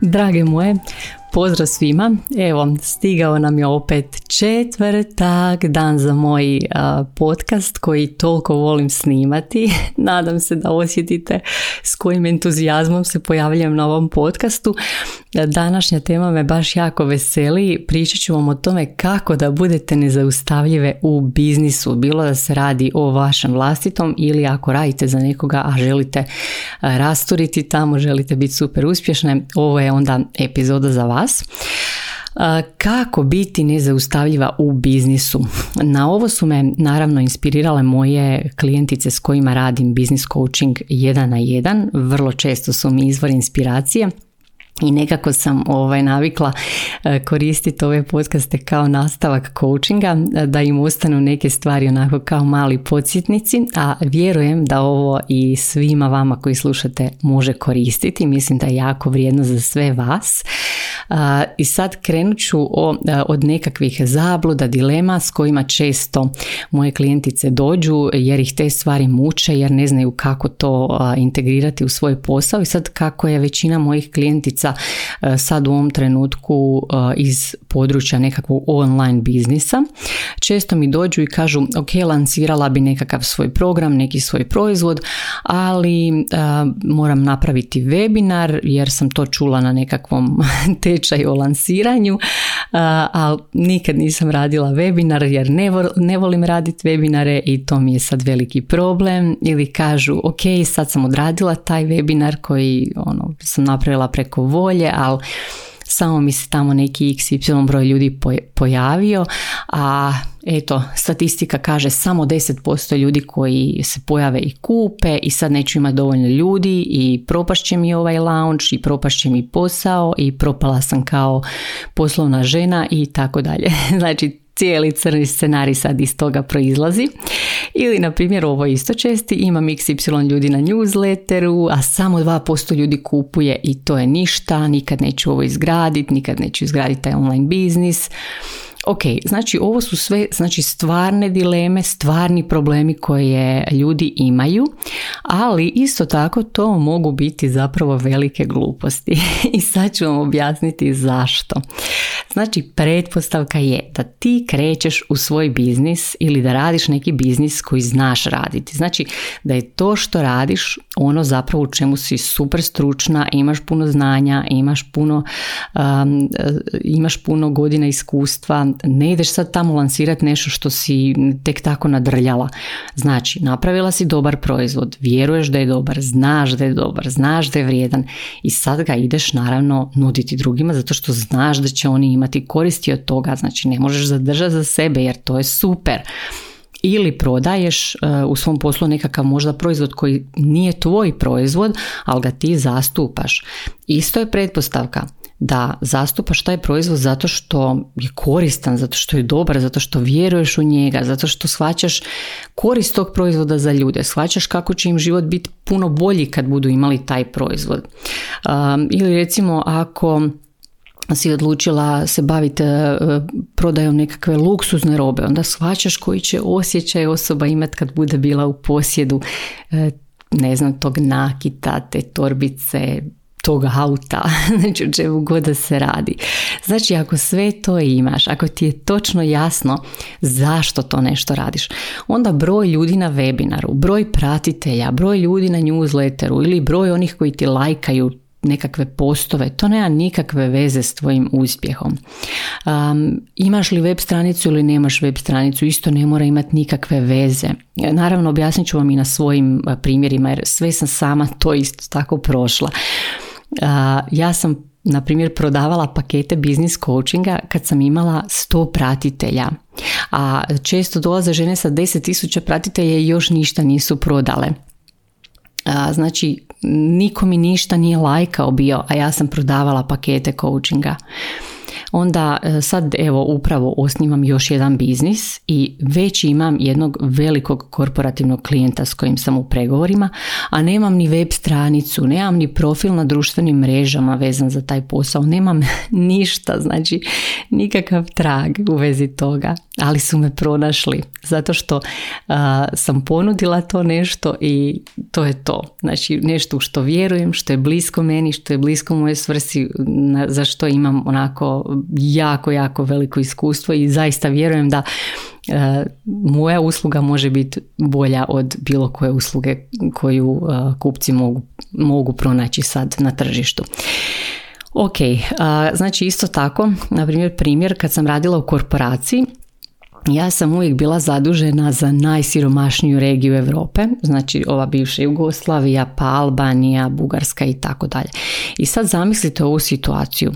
Drage moje, pozdrav svima. Evo, stigao nam je opet četvrtak dan za moj podcast koji toliko volim snimati. Nadam se da osjetite s kojim entuzijazmom se pojavljam na ovom podcastu. Današnja tema me baš jako veseli. Pričat ću vam o tome kako da budete nezaustavljive u biznisu. Bilo da se radi o vašem vlastitom ili ako radite za nekoga, a želite rasturiti tamo, želite biti super uspješne, ovo je onda epizoda za vas. Kako biti nezaustavljiva u biznisu? Na ovo su me naravno inspirirale moje klijentice s kojima radim business coaching jedan na jedan. Vrlo često su mi izvor inspiracije i nekako sam ovaj, navikla e, koristiti ove podcaste kao nastavak coachinga, e, da im ostanu neke stvari onako kao mali podsjetnici, a vjerujem da ovo i svima vama koji slušate može koristiti. Mislim da je jako vrijedno za sve vas. I sad krenut ću od nekakvih zabluda, dilema s kojima često moje klijentice dođu jer ih te stvari muče jer ne znaju kako to integrirati u svoj posao i sad kako je većina mojih klijentica sad u ovom trenutku iz područja nekakvog online biznisa. Često mi dođu i kažu ok, lancirala bi nekakav svoj program, neki svoj proizvod, ali moram napraviti webinar jer sam to čula na nekakvom tečaju o lansiranju, ali nikad nisam radila webinar jer ne, ne volim raditi webinare i to mi je sad veliki problem. Ili kažu ok, sad sam odradila taj webinar koji ono, sam napravila preko volje, ali samo mi se tamo neki XY broj ljudi pojavio, a eto, statistika kaže samo 10% ljudi koji se pojave i kupe i sad neću imati dovoljno ljudi i propašće mi ovaj lounge i propašće mi posao i propala sam kao poslovna žena i tako dalje. Znači, cijeli crni scenarij sad iz toga proizlazi. Ili, na primjer, ovo isto česti, imam xy ljudi na newsletteru, a samo 2% ljudi kupuje i to je ništa, nikad neću ovo izgraditi, nikad neću izgraditi taj online biznis. Ok, znači ovo su sve znači stvarne dileme, stvarni problemi koje ljudi imaju, ali isto tako to mogu biti zapravo velike gluposti i sad ću vam objasniti zašto. Znači, pretpostavka je da ti krećeš u svoj biznis ili da radiš neki biznis koji znaš raditi. Znači, da je to što radiš ono zapravo u čemu si super stručna, imaš puno znanja, imaš puno, um, imaš puno godina iskustva, ne ideš sad tamo lansirati nešto što si tek tako nadrljala. Znači, napravila si dobar proizvod, vjeruješ da je dobar, znaš da je dobar, znaš da je vrijedan i sad ga ideš naravno nuditi drugima zato što znaš da će oni imati koristi od toga, znači ne možeš zadržati za sebe jer to je super. Ili prodaješ uh, u svom poslu nekakav možda proizvod koji nije tvoj proizvod, ali ga ti zastupaš. Isto je pretpostavka da zastupaš taj proizvod zato što je koristan, zato što je dobar, zato što vjeruješ u njega, zato što shvaćaš korist tog proizvoda za ljude, shvaćaš kako će im život biti puno bolji kad budu imali taj proizvod. Ili recimo ako si odlučila se baviti e, prodajom nekakve luksuzne robe, onda shvaćaš koji će osjećaj osoba imati kad bude bila u posjedu e, ne znam, tog nakita, te torbice, tog auta, znači o čemu god da se radi. Znači ako sve to imaš, ako ti je točno jasno zašto to nešto radiš, onda broj ljudi na webinaru, broj pratitelja, broj ljudi na newsletteru ili broj onih koji ti lajkaju nekakve postove, to nema nikakve veze s tvojim uspjehom. Um, imaš li web stranicu ili nemaš web stranicu, isto ne mora imati nikakve veze. Naravno, objasnit ću vam i na svojim primjerima, jer sve sam sama to isto tako prošla. ja sam na primjer prodavala pakete biznis coachinga kad sam imala 100 pratitelja. A često dolaze žene sa 10.000 pratitelja i još ništa nisu prodale znači niko mi ništa nije lajkao bio, a ja sam prodavala pakete coachinga onda e, sad evo upravo osnivam još jedan biznis i već imam jednog velikog korporativnog klijenta s kojim sam u pregovorima, a nemam ni web stranicu, nemam ni profil na društvenim mrežama vezan za taj posao, nemam ništa, znači nikakav trag u vezi toga, ali su me pronašli zato što sam ponudila to nešto i to je to. Znači nešto što vjerujem, što je blisko meni, što je blisko moje svrsi, za što imam onako jako, jako veliko iskustvo i zaista vjerujem da e, moja usluga može biti bolja od bilo koje usluge koju e, kupci mogu, mogu pronaći sad na tržištu. Ok, znači isto tako, na primjer primjer kad sam radila u korporaciji, ja sam uvijek bila zadužena za najsiromašniju regiju Europe, znači ova bivša Jugoslavija, pa Albanija, Bugarska i tako dalje. I sad zamislite ovu situaciju.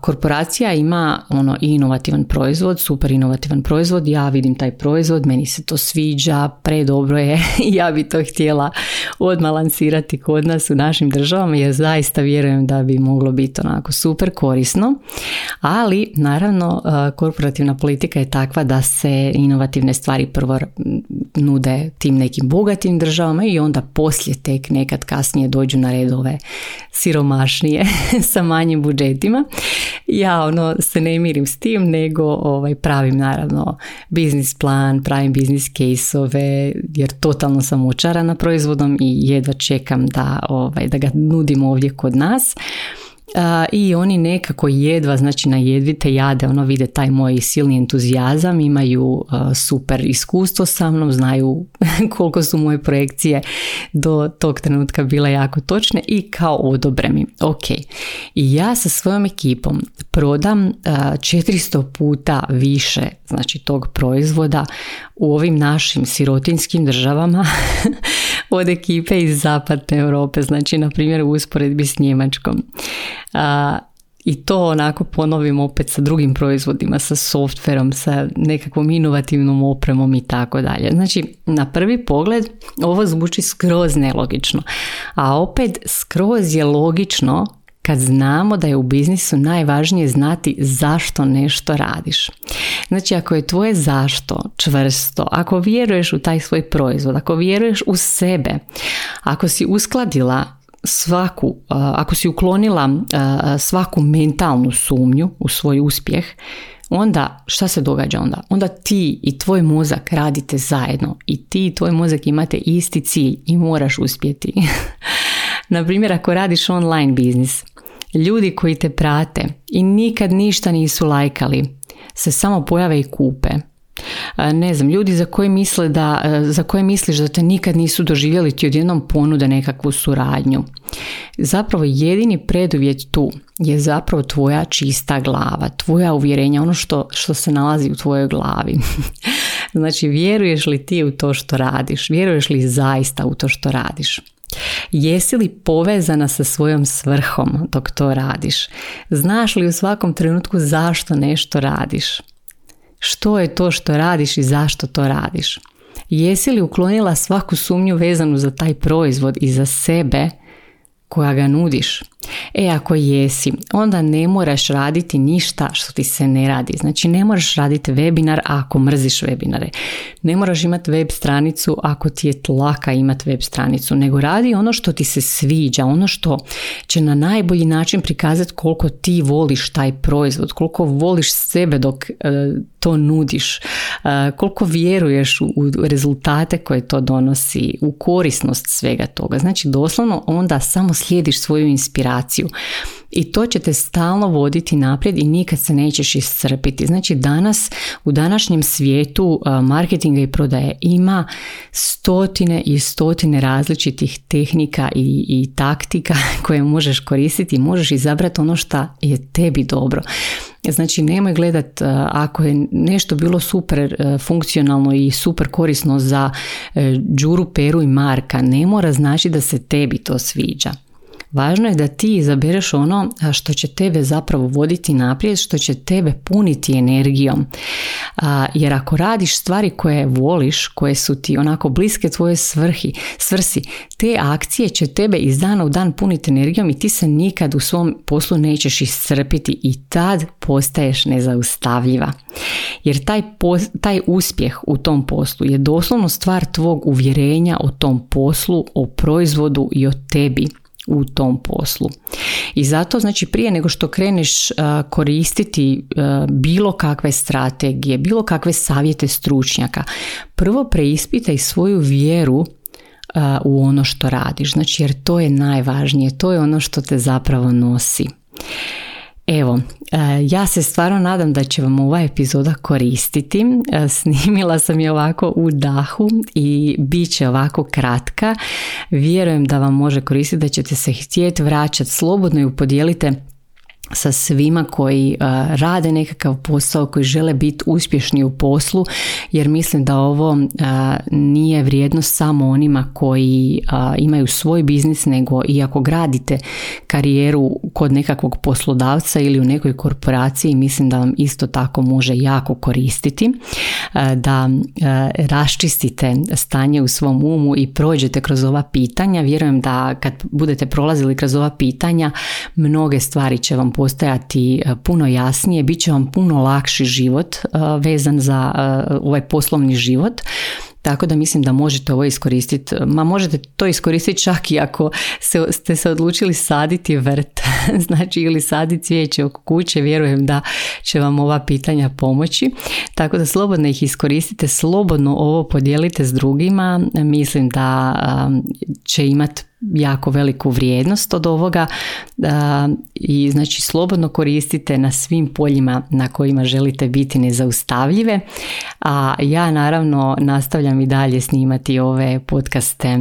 Korporacija ima ono inovativan proizvod, super inovativan proizvod, ja vidim taj proizvod, meni se to sviđa, predobro je, ja bi to htjela odmah lansirati kod nas u našim državama jer zaista vjerujem da bi moglo biti onako super korisno, ali naravno korporativna politika je takva da se inovativne stvari prvo nude tim nekim bogatim državama i onda poslije tek nekad kasnije dođu na red ove siromašnije sa manjim budžetima. Ja ono se ne mirim s tim nego ovaj, pravim naravno biznis plan, pravim biznis caseove jer totalno sam očarana proizvodom i jedva čekam da, ovaj, da ga nudim ovdje kod nas i oni nekako jedva, znači na jedvite jade, ono vide taj moj silni entuzijazam, imaju super iskustvo sa mnom, znaju koliko su moje projekcije do tog trenutka bile jako točne i kao odobre mi. Ok, i ja sa svojom ekipom prodam 400 puta više znači tog proizvoda u ovim našim sirotinskim državama od ekipe iz zapadne Europe, znači na primjer u usporedbi s Njemačkom. A, i to onako ponovim opet sa drugim proizvodima, sa softverom, sa nekakvom inovativnom opremom i tako dalje. Znači, na prvi pogled ovo zvuči skroz nelogično, a opet skroz je logično kad znamo da je u biznisu najvažnije znati zašto nešto radiš. Znači ako je tvoje zašto čvrsto, ako vjeruješ u taj svoj proizvod, ako vjeruješ u sebe, ako si uskladila svaku, ako si uklonila svaku mentalnu sumnju u svoj uspjeh, onda šta se događa onda? Onda ti i tvoj mozak radite zajedno i ti i tvoj mozak imate isti cilj i moraš uspjeti. Na primjer, ako radiš online biznis, ljudi koji te prate i nikad ništa nisu lajkali, se samo pojave i kupe. Ne znam, ljudi za koje, misle da, za koje misliš da te nikad nisu doživjeli ti odjednom ponude nekakvu suradnju. Zapravo jedini preduvjet tu je zapravo tvoja čista glava, tvoja uvjerenja, ono što, što se nalazi u tvojoj glavi. znači, vjeruješ li ti u to što radiš? Vjeruješ li zaista u to što radiš? Jesi li povezana sa svojom svrhom dok to radiš? Znaš li u svakom trenutku zašto nešto radiš? Što je to što radiš i zašto to radiš? Jesi li uklonila svaku sumnju vezanu za taj proizvod i za sebe koja ga nudiš? E, ako jesi, onda ne moraš raditi ništa što ti se ne radi. Znači, ne moraš raditi webinar ako mrziš webinare. Ne moraš imati web stranicu ako ti je tlaka imati web stranicu, nego radi ono što ti se sviđa, ono što će na najbolji način prikazati koliko ti voliš taj proizvod, koliko voliš sebe dok e, to nudiš, e, koliko vjeruješ u, u rezultate koje to donosi, u korisnost svega toga. Znači, doslovno onda samo slijediš svoju inspiraciju i to će te stalno voditi naprijed i nikad se nećeš iscrpiti. Znači danas u današnjem svijetu marketinga i prodaje ima stotine i stotine različitih tehnika i, i taktika koje možeš koristiti možeš izabrati ono što je tebi dobro. Znači nemoj gledat ako je nešto bilo super funkcionalno i super korisno za Đuru, Peru i Marka, ne mora znači da se tebi to sviđa Važno je da ti izabereš ono što će tebe zapravo voditi naprijed, što će tebe puniti energijom. Jer ako radiš stvari koje voliš, koje su ti onako bliske tvoje svrhi, svrsi, te akcije će tebe iz dana u dan puniti energijom i ti se nikad u svom poslu nećeš iscrpiti i tad postaješ nezaustavljiva. Jer taj, taj uspjeh u tom poslu je doslovno stvar tvog uvjerenja o tom poslu, o proizvodu i o tebi u tom poslu. I zato znači prije nego što kreneš koristiti bilo kakve strategije, bilo kakve savjete stručnjaka, prvo preispitaj svoju vjeru u ono što radiš. Znači jer to je najvažnije, to je ono što te zapravo nosi. Evo, e, ja se stvarno nadam da će vam ova epizoda koristiti. E, snimila sam je ovako u dahu i bit će ovako kratka. Vjerujem da vam može koristiti, da ćete se htjeti vraćati slobodno i podijelite sa svima koji rade nekakav posao, koji žele biti uspješni u poslu, jer mislim da ovo nije vrijednost samo onima koji imaju svoj biznis, nego i ako gradite karijeru kod nekakvog poslodavca ili u nekoj korporaciji, mislim da vam isto tako može jako koristiti, da raščistite stanje u svom umu i prođete kroz ova pitanja. Vjerujem da kad budete prolazili kroz ova pitanja, mnoge stvari će vam postajati e, puno jasnije, bit će vam puno lakši život e, vezan za e, ovaj poslovni život. Tako da mislim da možete ovo iskoristiti, ma možete to iskoristiti čak i ako se, ste se odlučili saditi vrt, znači ili saditi cvijeće oko kuće, vjerujem da će vam ova pitanja pomoći. Tako da slobodno ih iskoristite, slobodno ovo podijelite s drugima, mislim da će imati jako veliku vrijednost od ovoga i znači slobodno koristite na svim poljima na kojima želite biti nezaustavljive. A ja naravno nastavljam i dalje snimati ove podcaste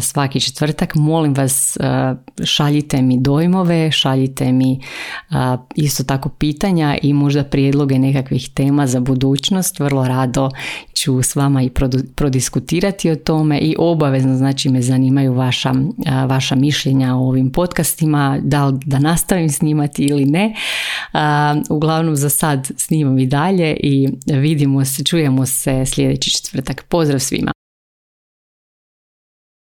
svaki četvrtak. Molim vas šaljite mi dojmove šaljite mi isto tako pitanja i možda prijedloge nekakvih tema za budućnost. Vrlo rado ću s vama i prodiskutirati o tome i obavezno znači me zanimaju vaša vaša mišljenja o ovim podcastima, da li da nastavim snimati ili ne. Uglavnom za sad snimam i dalje i vidimo se, čujemo se sljedeći četvrtak. Pozdrav svima!